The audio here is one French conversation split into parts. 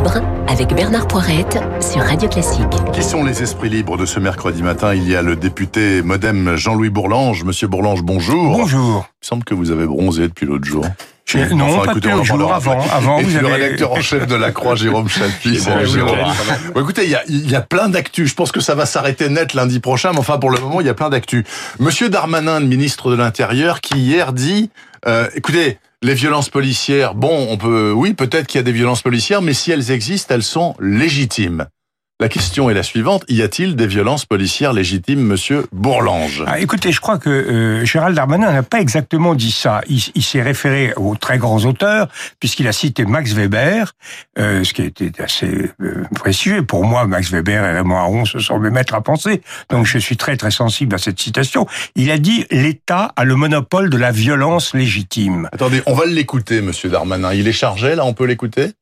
libre avec Bernard Poirette sur Radio Classique. Qui sont les esprits libres de ce mercredi matin? Il y a le député modem Jean-Louis Bourlange. Monsieur Bourlange, bonjour. Bonjour. Il semble que vous avez bronzé depuis l'autre jour. Non, Enfin, pas écoutez, on jour, avant. Avant, Et vous puis le rédacteur en chef de la Croix, Jérôme Chapuis. Jérôme. Bon, écoutez, il y a, il y a plein d'actu. Je pense que ça va s'arrêter net lundi prochain, mais enfin, pour le moment, il y a plein d'actu. Monsieur Darmanin, le ministre de l'Intérieur, qui hier dit, euh, écoutez, les violences policières, bon, on peut, oui, peut-être qu'il y a des violences policières, mais si elles existent, elles sont légitimes. La question est la suivante, y a-t-il des violences policières légitimes, monsieur Bourlange? Ah, écoutez, je crois que euh, Gérald Darmanin n'a pas exactement dit ça. Il, il s'est référé aux très grands auteurs, puisqu'il a cité Max Weber, euh, ce qui était assez euh, précieux. Pour moi, Max Weber et Raymond Aron se sont mes maîtres à penser. Donc je suis très très sensible à cette citation. Il a dit « l'État a le monopole de la violence légitime Attendez, on va l'écouter, monsieur Darmanin. Il est chargé, là, on peut l'écouter?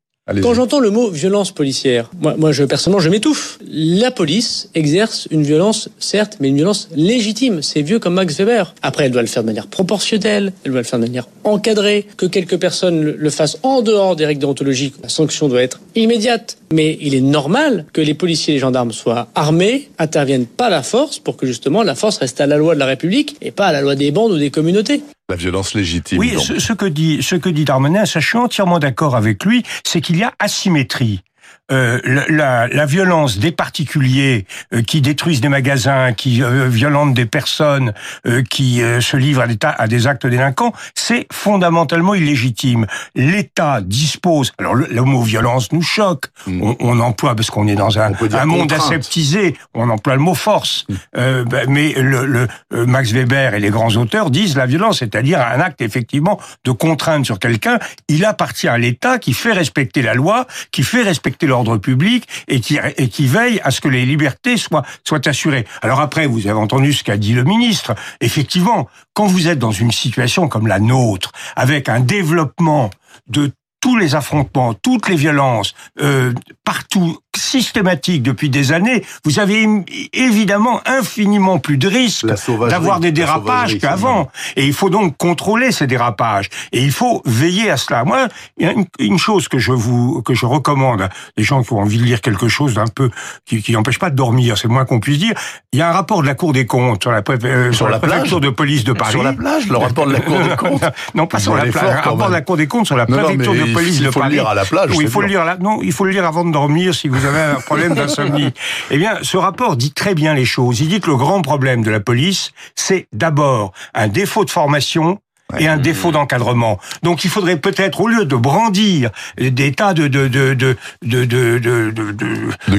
Quand j'entends le mot violence policière, moi, moi je, personnellement, je m'étouffe. La police exerce une violence, certes, mais une violence légitime. C'est vieux comme Max Weber. Après, elle doit le faire de manière proportionnelle, elle doit le faire de manière encadrée. Que quelques personnes le, fassent en dehors des règles déontologiques, la sanction doit être immédiate. Mais il est normal que les policiers et les gendarmes soient armés, interviennent pas la force pour que justement la force reste à la loi de la République et pas à la loi des bandes ou des communautés. La violence légitime. Oui, donc. ce, ce que dit ce que dit Darmanin, ça, je suis entièrement d'accord avec lui, c'est qu'il y a asymétrie. Euh, la, la, violence des particuliers euh, qui détruisent des magasins, qui euh, violentent des personnes, euh, qui euh, se livrent à des, à des actes délinquants, c'est fondamentalement illégitime. L'État dispose. Alors le, le mot violence nous choque. Mm. On, on emploie parce qu'on est dans un, un monde aseptisé. On emploie le mot force. Euh, ben, mais le, le Max Weber et les grands auteurs disent la violence, c'est-à-dire un acte effectivement de contrainte sur quelqu'un. Il appartient à l'État qui fait respecter la loi, qui fait respecter l'ordre public et qui, veille à ce que les libertés soient, soient assurées. Alors après, vous avez entendu ce qu'a dit le ministre. Effectivement, quand vous êtes dans une situation comme la nôtre, avec un développement de tous les affrontements, toutes les violences, euh, partout, systématiques depuis des années, vous avez évidemment infiniment plus de risques d'avoir des dérapages qu'avant. Et il faut donc contrôler ces dérapages. Et il faut veiller à cela. Moi, il y a une, chose que je vous, que je recommande à des gens qui ont envie de lire quelque chose d'un peu, qui, qui n'empêche pas de dormir, c'est le moins qu'on puisse dire. Il y a un rapport de la Cour des comptes sur la, euh, sur la la préfecture de police de Paris. Sur la plage, le rapport de la Cour des comptes non, pas sur la plage. Un quand rapport de la. Cour des comptes sur la Non, non, préfecture de police il de faut le Paris. lire à la plage, Oui, il faut le lire là. Non, il faut le lire avant de dormir si vous avez un problème d'insomnie. Eh bien, ce rapport dit très bien les choses. Il dit que le grand problème de la police, c'est d'abord un défaut de formation et un défaut d'encadrement. Donc il faudrait peut-être, au lieu de brandir des tas de de de de de de de, de,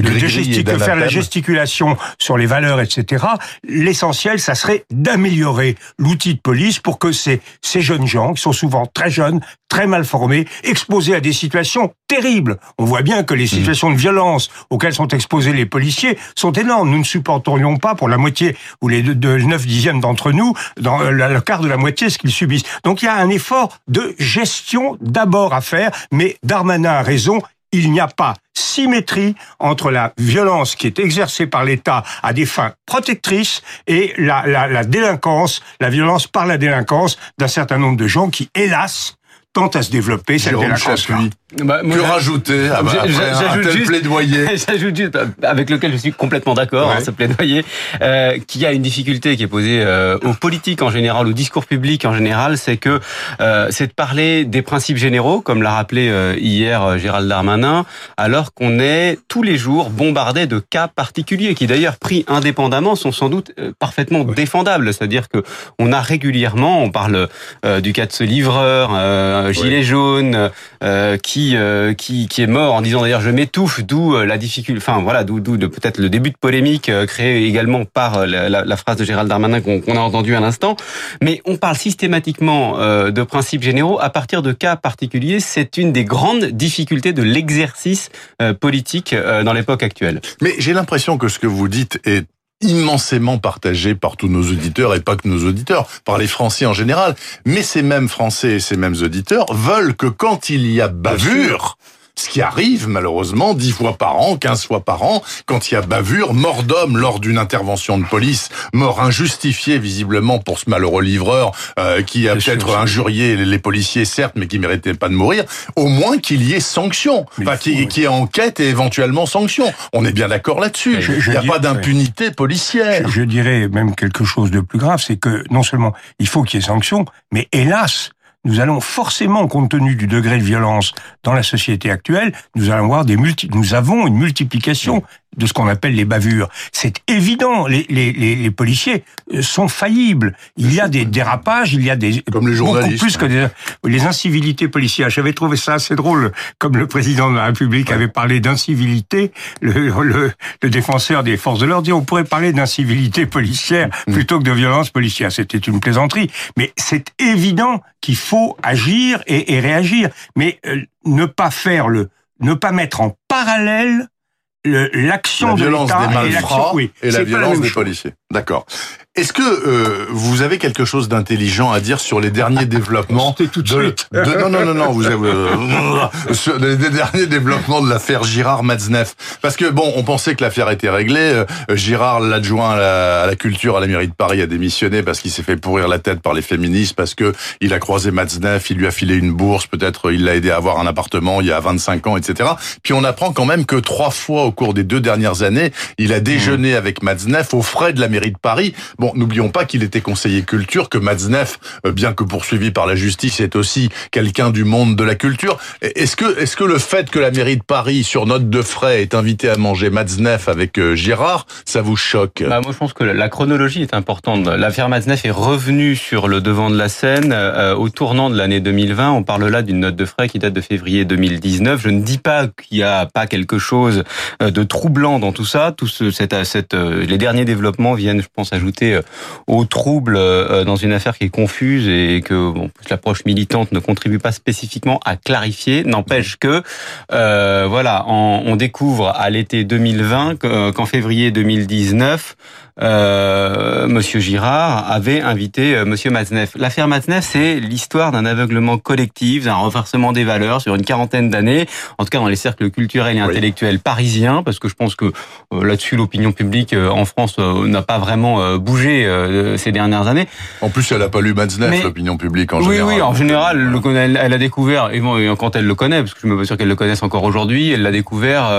de- gestic- faire la gesticulation sur les valeurs, etc. L'essentiel, ça serait d'améliorer l'outil de police pour que ces ces jeunes gens, qui sont souvent très jeunes, très mal formés, exposés à des situations terribles. On voit bien que les situations de violence auxquelles sont exposés les policiers sont énormes. Nous ne supporterions pas pour la moitié ou les deux, deux- neuf dixièmes d'entre nous, dans euh, le quart de la moitié, ce qu'ils subissent. Donc il y a un effort de gestion d'abord à faire, mais Darmanin a raison, il n'y a pas symétrie entre la violence qui est exercée par l'État à des fins protectrices et la, la, la délinquance, la violence par la délinquance d'un certain nombre de gens qui, hélas, tentent à se développer cette Jérôme délinquance Chapuis. Bah, Que rajouter j'ajoute tel juste- plaidoyer J'ajoute juste, avec lequel je suis complètement d'accord, Ouais. hein, ce plaidoyer, euh, qu'il y a une difficulté qui est posée euh, aux politiques en général, au discours public en général, c'est que euh, c'est de parler des principes généraux, comme l'a rappelé euh, hier Gérald Darmanin, alors qu'on est tous les jours bombardé de cas particuliers, qui d'ailleurs pris indépendamment sont sans doute parfaitement défendables. C'est-à-dire que on a régulièrement, on parle euh, du cas de ce livreur, euh, gilet jaune, euh, qui, euh, qui qui est mort en disant d'ailleurs je m'étouffe, d'où euh, la difficulté, enfin voilà, d'où d'où peut-être le début de polémique euh, créé également par la, la- la phrase de Gérald Darmanin qu'on a entendu à l'instant. Mais on parle systématiquement euh, de principes généraux à partir de cas particuliers. C'est une des grandes difficultés de l'exercice euh, politique euh, dans l'époque actuelle. Mais j'ai l'impression que ce que vous dites est immensément partagé par tous nos auditeurs et pas que nos auditeurs, par les Français en général. Mais ces mêmes Français et ces mêmes auditeurs veulent que quand il y a bavure, ce qui arrive malheureusement dix fois par an, 15 fois par an, quand il y a bavure, mort d'homme lors d'une intervention de police, mort injustifiée visiblement pour ce malheureux livreur euh, qui a peut-être injurié les policiers certes, mais qui méritait pas de mourir. Au moins qu'il y ait sanction, enfin qui, qui ait enquête et éventuellement sanction. On est bien d'accord là-dessus. Il n'y a pas d'impunité policière. Je, je dirais même quelque chose de plus grave, c'est que non seulement il faut qu'il y ait sanction, mais hélas, nous allons forcément, compte tenu du degré de violence dans la société actuelle, nous allons voir des multi, nous avons une multiplication de ce qu'on appelle les bavures. C'est évident, les, les, les, les, policiers euh, sont faillibles. Il y a des dérapages, il y a des comme les beaucoup plus que des, les incivilités policières. J'avais trouvé ça assez drôle, comme le président de la République ouais. avait parlé d'incivilité, le, le, le, défenseur des forces de l'ordre dit on pourrait parler d'incivilité policière mmh. plutôt que de violence policière. C'était une plaisanterie, mais c'est évident qu'il faut agir et, et réagir, mais euh, ne pas faire le, ne pas mettre en parallèle l'action de l'État et, et la violence des policiers. D'accord. Est-ce que euh, vous avez quelque chose d'intelligent à dire sur les derniers développements tout de, suite. de, non non non non vous avez euh, sur les, derniers développements de l'affaire Girard Matzneff parce que bon on pensait que l'affaire était réglée euh, Girard l'adjoint à, à, la culture à la mairie de Paris a démissionné parce qu'il s'est fait pourrir la tête par les féministes parce que il a croisé Matzneff il lui a filé une bourse peut-être il l'a aidé à avoir un appartement il y a 25 ans etc puis on apprend quand même que trois fois au cours des deux dernières années il a déjeuné mmh. avec Matzneff aux frais de la mairie de Paris Bon, n'oublions pas qu'il était conseiller culture, que Matzneff, euh, bien que poursuivi par la justice, est aussi quelqu'un du monde de la culture. Est-ce que, est-ce que le fait que la mairie de Paris, sur note de frais, est invité à manger Matzneff avec euh, Girard, ça vous choque? Bah, Moi, je pense que la chronologie est importante. L'affaire Matzneff est revenue sur le devant de la scène euh, au tournant de l'année 2020. On parle là d'une note de frais qui date de février 2019. Je ne dis pas qu'il n'y a pas quelque chose de troublant dans tout ça. Tout ce, cette, cette, les derniers développements viennent, je pense, ajouter euh, au trouble euh, dans une affaire qui est confuse et que bon, l'approche militante ne contribue pas spécifiquement à clarifier. N'empêche que euh, voilà, on, on, découvre à l'été 2020 qu'en février 2019 euh, Monsieur Girard avait invité euh, Monsieur Matzneff. L'affaire Matzneff, c'est l'histoire d'un aveuglement collectif, d'un renversement des valeurs sur une quarantaine d'années, en tout cas dans les cercles culturels et intellectuels parisiens, parce que je pense que euh, là-dessus l'opinion publique euh, en France euh, n'a pas vraiment euh, bougé ces dernières années. En plus, elle n'a pas lu Matzneff, l'opinion publique en oui, général. Oui, oui, en général, le, elle, elle, a découvert, et bon, quand elle le connaît, parce que je me sûr qu'elle le connaisse encore aujourd'hui, elle l'a découvert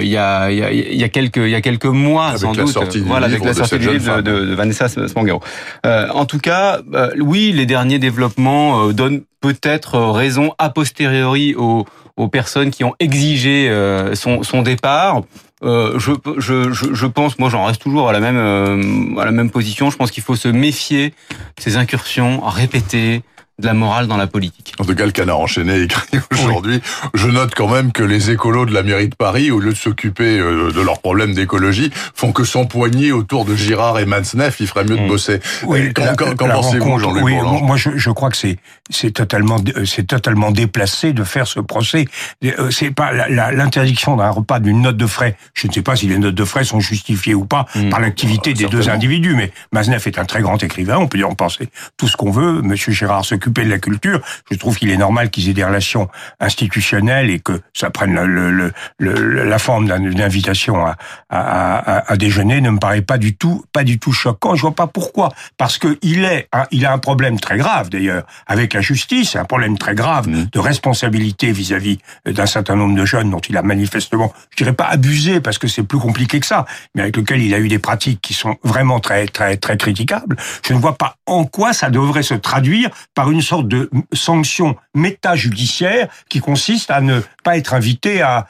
il y a, il, y a, il y a quelques il y a quelques mois avec sans la doute. Sortie voilà, avec la sortie du livre de, Vanessa Spangaro. Euh, en tout cas, euh, oui, les derniers développements euh, donnent peut-être raison a posteriori aux, aux, personnes qui ont exigé euh, son, son, départ. Euh, je, je, je, pense, moi j'en reste toujours à la même à la même position. Je pense qu'il faut se méfier ces incursions répétées de la morale dans la politique. En tout cas, le canard enchaîné écrit aujourd'hui. Oui. Je note quand même que les écolos de la mairie de Paris, au lieu de s'occuper euh, de leurs problèmes d'écologie, font que s'empoigner autour de Girard et Matzneff. Il ferait mieux de Mm. bosser. Oui, Qu'en qu pensez-vous, Jean-Luc Oui, moi je, je, crois que c'est c'est totalement c'est totalement déplacé de faire ce procès. Euh, c'est pas l'interdiction d'un repas d'une note de frais. Je ne sais pas si les notes de frais sont justifiées ou pas mmh. par l'activité des deux individus, mais Matzneff est un très grand écrivain. On peut y en penser tout ce qu'on veut. Monsieur Girard s'occupe de la culture, je trouve qu'il est normal qu'ils aient des relations institutionnelles et que ça prenne le, le, le, la forme d'une invitation à, à, à, déjeuner ne me paraît pas du tout, pas du tout choquant. Je vois pas pourquoi. Parce que il est, il a un problème très grave d'ailleurs avec la justice, un problème très grave mmh. de responsabilité vis-à-vis d'un certain nombre de jeunes dont il a manifestement, je dirais pas abusé parce que c'est plus compliqué que ça, mais avec lequel il a eu des pratiques qui sont vraiment très très très critiquables. Je ne vois pas en quoi ça devrait se traduire par une sorte de sanction méta-judiciaire qui consiste à ne pas être invité à,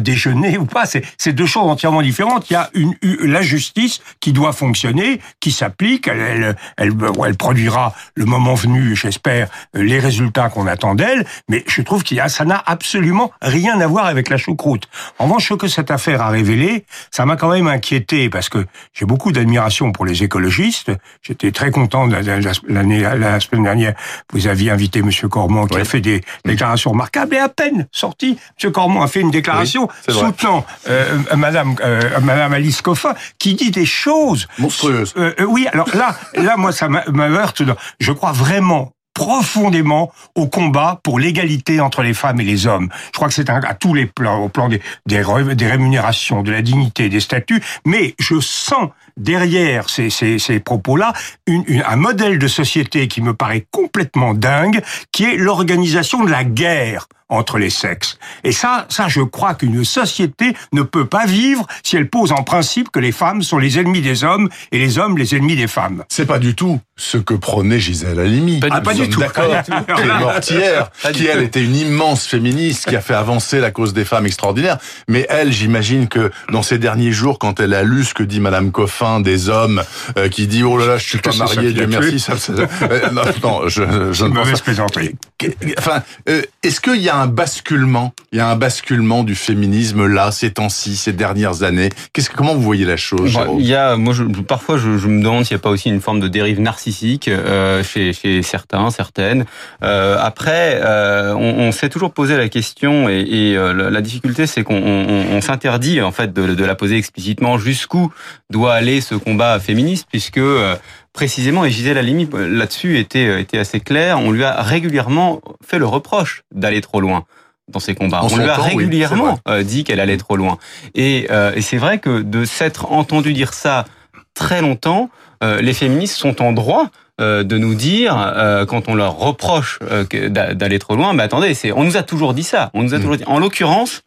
déjeuner ou pas. C'est deux choses entièrement différentes. Il y a une, une, la justice qui doit fonctionner, qui s'applique. Elle, elle, elle, elle, produira le moment venu, j'espère, les résultats qu'on attend d'elle. Mais je trouve qu'il ça n'a absolument rien à voir avec la choucroute. En revanche, ce que cette affaire a révélé, ça m'a quand même inquiété parce que j'ai beaucoup d'admiration pour les écologistes. J'étais très content l'année, la semaine dernière, vous aviez invité Monsieur Cormand qui oui. a fait des déclarations remarquables et à peine sorti, Monsieur Cormand a fait une déclaration oui, soutenant euh, Madame euh, Madame Alice Coffin qui dit des choses monstrueuses. Euh, oui, alors là, là, moi, ça me heurte. Je crois vraiment profondément au combat pour l'égalité entre les femmes et les hommes. Je crois que c'est à tous les plans, au plan des, des, des rémunérations, de la dignité, des statuts, mais je sens derrière ces, ces, ces propos-là un modèle de société qui me paraît complètement dingue, qui est l'organisation de la guerre entre les sexes. Et ça, ça, je crois qu'une société ne peut pas vivre si elle pose en principe que les femmes sont les ennemis des hommes et les hommes les ennemis des femmes. C'est pas du tout ce que prônait Gisèle Halimi. Pas, ah, pas du tout. D'accord. qui est morte hier, qui elle était une immense féministe, qui a fait avancer la cause des femmes extraordinaire. Mais elle, j'imagine que dans ces derniers jours, quand elle a lu ce que dit Madame Coffin des hommes, euh, qui dit oh là là, je suis pas mariée, Dieu merci. Ça, ça, euh, non, non, je, je ne pense pas. Enfin, euh, est-ce qu'il y a un basculement Il y a un basculement du féminisme là ces temps-ci, ces dernières années. Qu'est-ce que comment vous voyez la chose bah, Il y a, moi, je, parfois, je, je me demande s'il n'y a pas aussi une forme de dérive narcissique euh, chez, chez certains, certaines. Euh, après, euh, on, on s'est toujours posé la question et, et la difficulté, c'est qu'on on, on s'interdit en fait de, de, la poser explicitement jusqu'où doit aller ce combat féministe, puisque précisément, et Gisèle Halimi là-dessus était, était assez clair, on lui a régulièrement fait le reproche d'aller trop loin dans ses combats. On, on lui a régulièrement oui, dit qu'elle allait trop loin. Et, euh, et c'est vrai que de s'être entendu dire ça très longtemps, euh, les féministes sont en droit euh, de nous dire quand on leur reproche d'aller trop loin, mais attendez, c'est on nous a toujours dit ça. On nous a toujours dit. En l'occurrence,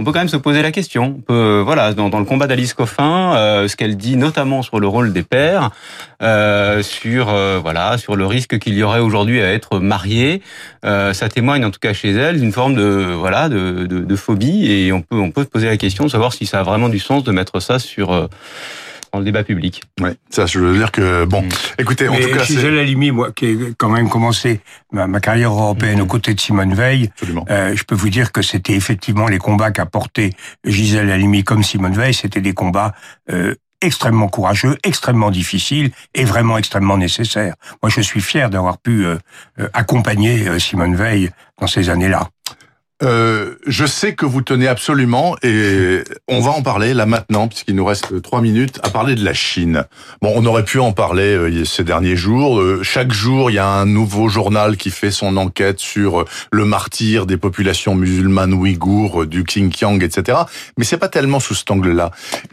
on peut quand même se poser la question. On peut, voilà, dans, le combat d'Alice Coffin, euh, ce qu'elle dit notamment sur le rôle des pères, euh, sur euh, voilà, sur le risque qu'il y aurait aujourd'hui à être marié, ça témoigne en tout cas chez elle d'une forme de voilà de, de, phobie et on peut on peut se poser la question de savoir si ça a vraiment du sens de mettre ça sur dans le débat public. Ouais, ça, je veux dire que bon, mmh. écoutez, en Mais tout cas, Gisèle Halimi, moi, qui ai quand même commencé ma, ma carrière européenne mmh. aux côtés de Simone Veil, euh, je peux vous dire que c'était effectivement les combats qu'a porté Gisèle Halimi comme Simone Veil, c'était des combats euh, extrêmement courageux, extrêmement difficiles et vraiment extrêmement nécessaires. Moi, je suis fier d'avoir pu euh, accompagner Simone Veil dans ces années-là. Euh, je sais que vous tenez absolument, et on va en parler là maintenant, puisqu'il nous reste trois minutes, à parler de la Chine. Bon, on aurait pu en parler euh, ces derniers jours. Euh, chaque jour, il y a un nouveau journal qui fait son enquête sur le martyr des populations musulmanes ouïghours, du Xinjiang, etc. Mais c'est pas tellement sous cet angle-là.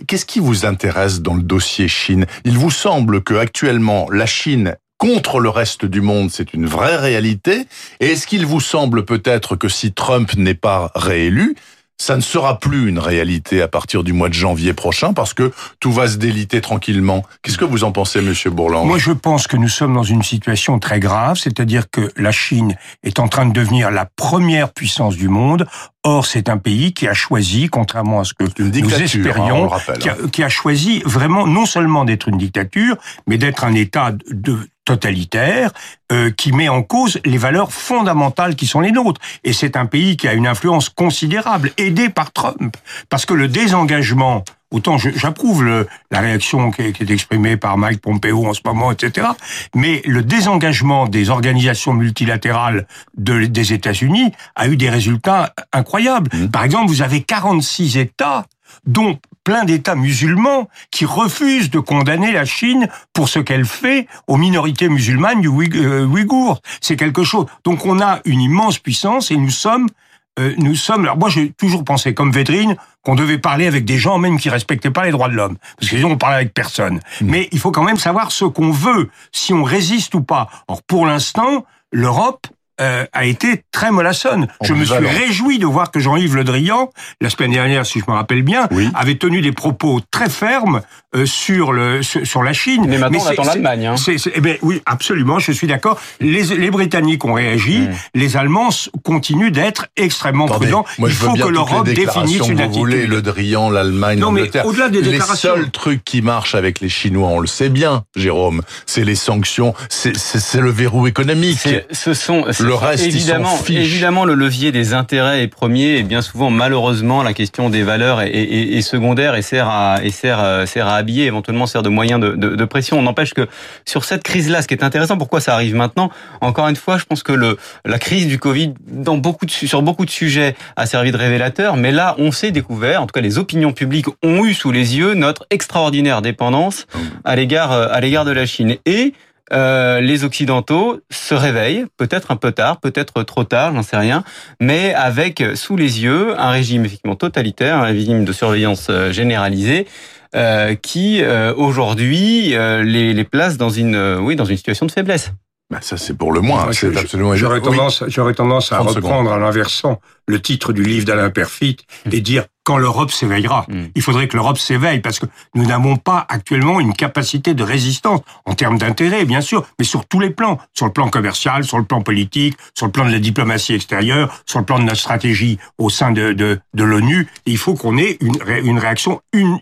Qu'est-ce qui vous intéresse dans le dossier Chine? Il vous semble que actuellement la Chine contre le reste du monde, c'est une vraie réalité. Et est-ce qu'il vous semble peut-être que si Trump n'est pas réélu, ça ne sera plus une réalité à partir du mois de janvier prochain parce que tout va se déliter tranquillement? Qu'est-ce que vous en pensez, Monsieur Bourland Moi, je pense que nous sommes dans une situation très grave, c'est-à-dire que la Chine est en train de devenir la première puissance du monde. Or, c'est un pays qui a choisi, contrairement à ce que nous espérions, hein, qui, a, qui, a, choisi vraiment non seulement d'être une dictature, mais d'être un État de totalitaire euh, qui met en cause les valeurs fondamentales qui sont les nôtres. Et c'est un pays qui a une influence considérable, aidé par Trump, parce que le désengagement Autant j'approuve la réaction qui est, qui est, exprimée par Mike Pompeo en ce moment, etc. Mais le désengagement des organisations multilatérales de, des États-Unis a eu des résultats incroyables. Mmh. Par exemple, vous avez 46 États dont plein d'États musulmans qui refusent de condamner la Chine pour ce qu'elle fait aux minorités musulmanes du Ouïghour. C'est quelque chose. Donc on a une immense puissance et nous sommes euh, nous sommes. Alors moi, j'ai toujours pensé, comme Védrine, qu'on devait parler avec des gens même qui respectaient pas les droits de l'homme, parce que sinon on parlait avec personne. Mmh. Mais il faut quand même savoir ce qu'on veut, si on résiste ou pas. Or, pour l'instant, l'Europe euh, a été très mollassonne. je me suis alors. réjoui de voir que Jean-Yves Le Drian, la semaine dernière, si je me rappelle bien, oui. avait tenu des propos très fermes euh, sur le sur, la Chine. Mais maintenant, Mais on attend l'Allemagne. Hein. Eh ben, oui, absolument, je suis d'accord. Les, les Britanniques ont réagi, mmh. les Allemands continuent d'être extrêmement Attendez, prudents. Moi, Il faut que l'Europe définisse une vous attitude. voulez, Le Drian, l'Allemagne, l'Angleterre. Au-delà des les seuls trucs qui marchent avec les Chinois, on le sait bien, Jérôme, c'est les sanctions, c'est le verrou économique. Ce sont le reste, évidemment, évidemment, le levier des intérêts est premier et bien souvent, malheureusement, la question des valeurs est, est, est secondaire et sert à, et sert, euh, sert à habiller, éventuellement sert de moyen de, de, de pression. On n'empêche que sur cette crise-là, ce qui est intéressant, pourquoi ça arrive maintenant Encore une fois, je pense que le, la crise du Covid, dans beaucoup de, sur beaucoup de sujets, a servi de révélateur. Mais là, on s'est découvert, en tout cas, les opinions publiques ont eu sous les yeux notre extraordinaire dépendance à l'égard, à l'égard de la Chine. Et euh, les Occidentaux se réveillent, peut-être un peu tard, peut-être trop tard, j'en sais rien, mais avec sous les yeux un régime effectivement totalitaire, un régime de surveillance euh, généralisée, euh, qui euh, aujourd'hui euh, les, les place dans une, euh, oui, dans une situation de faiblesse. Bah, ça, c'est pour le moins. C'est absolument J'aurais. Oui. tendance, j'aurais tendance à 30 reprendre à l'inversant le titre du livre d'Alain Perfit et dire quand l'Europe s'éveillera. Mm. Il faudrait que l'Europe s'éveille parce que nous n'avons pas actuellement une capacité de résistance en termes d'intérêt, bien sûr, mais sur tous les plans, sur le plan commercial, sur le plan politique, sur le plan de la diplomatie extérieure, sur le plan de la stratégie au sein de, de, de l'ONU. Il faut qu'on ait une, ré- une réaction une-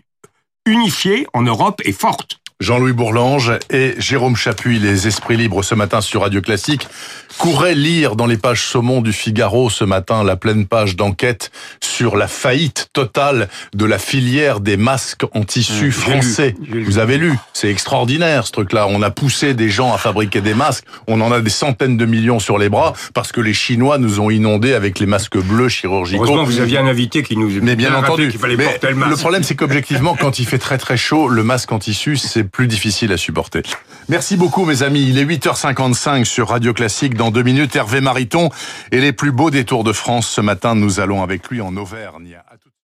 unifiée en Europe et forte. Jean-Louis Bourlange et Jérôme Chapuis, les esprits libres ce matin sur Radio Classique, couraient lire dans les pages saumon du Figaro ce matin la pleine page d'enquête sur la faillite totale de la filière des masques en tissu Mmh, français. lu. Vous avez lu, c'est extraordinaire ce truc-là. On a poussé des gens à fabriquer des masques, on en a des centaines de millions sur les bras parce que les Chinois nous ont inondés avec les masques bleus chirurgicaux. Heureusement, vous aviez un invité qui nous Mais bien entendu. qu'il fallait Mais porter le masque. problème, c'est qu'objectivement, quand il fait très très chaud, le masque en tissu, c'est plus difficile à supporter. Merci beaucoup, mes amis. Il est 8h55 sur Radio Classique. Dans deux minutes, Hervé Mariton et les plus beaux détours de France. Ce matin, nous allons avec lui en Auvergne.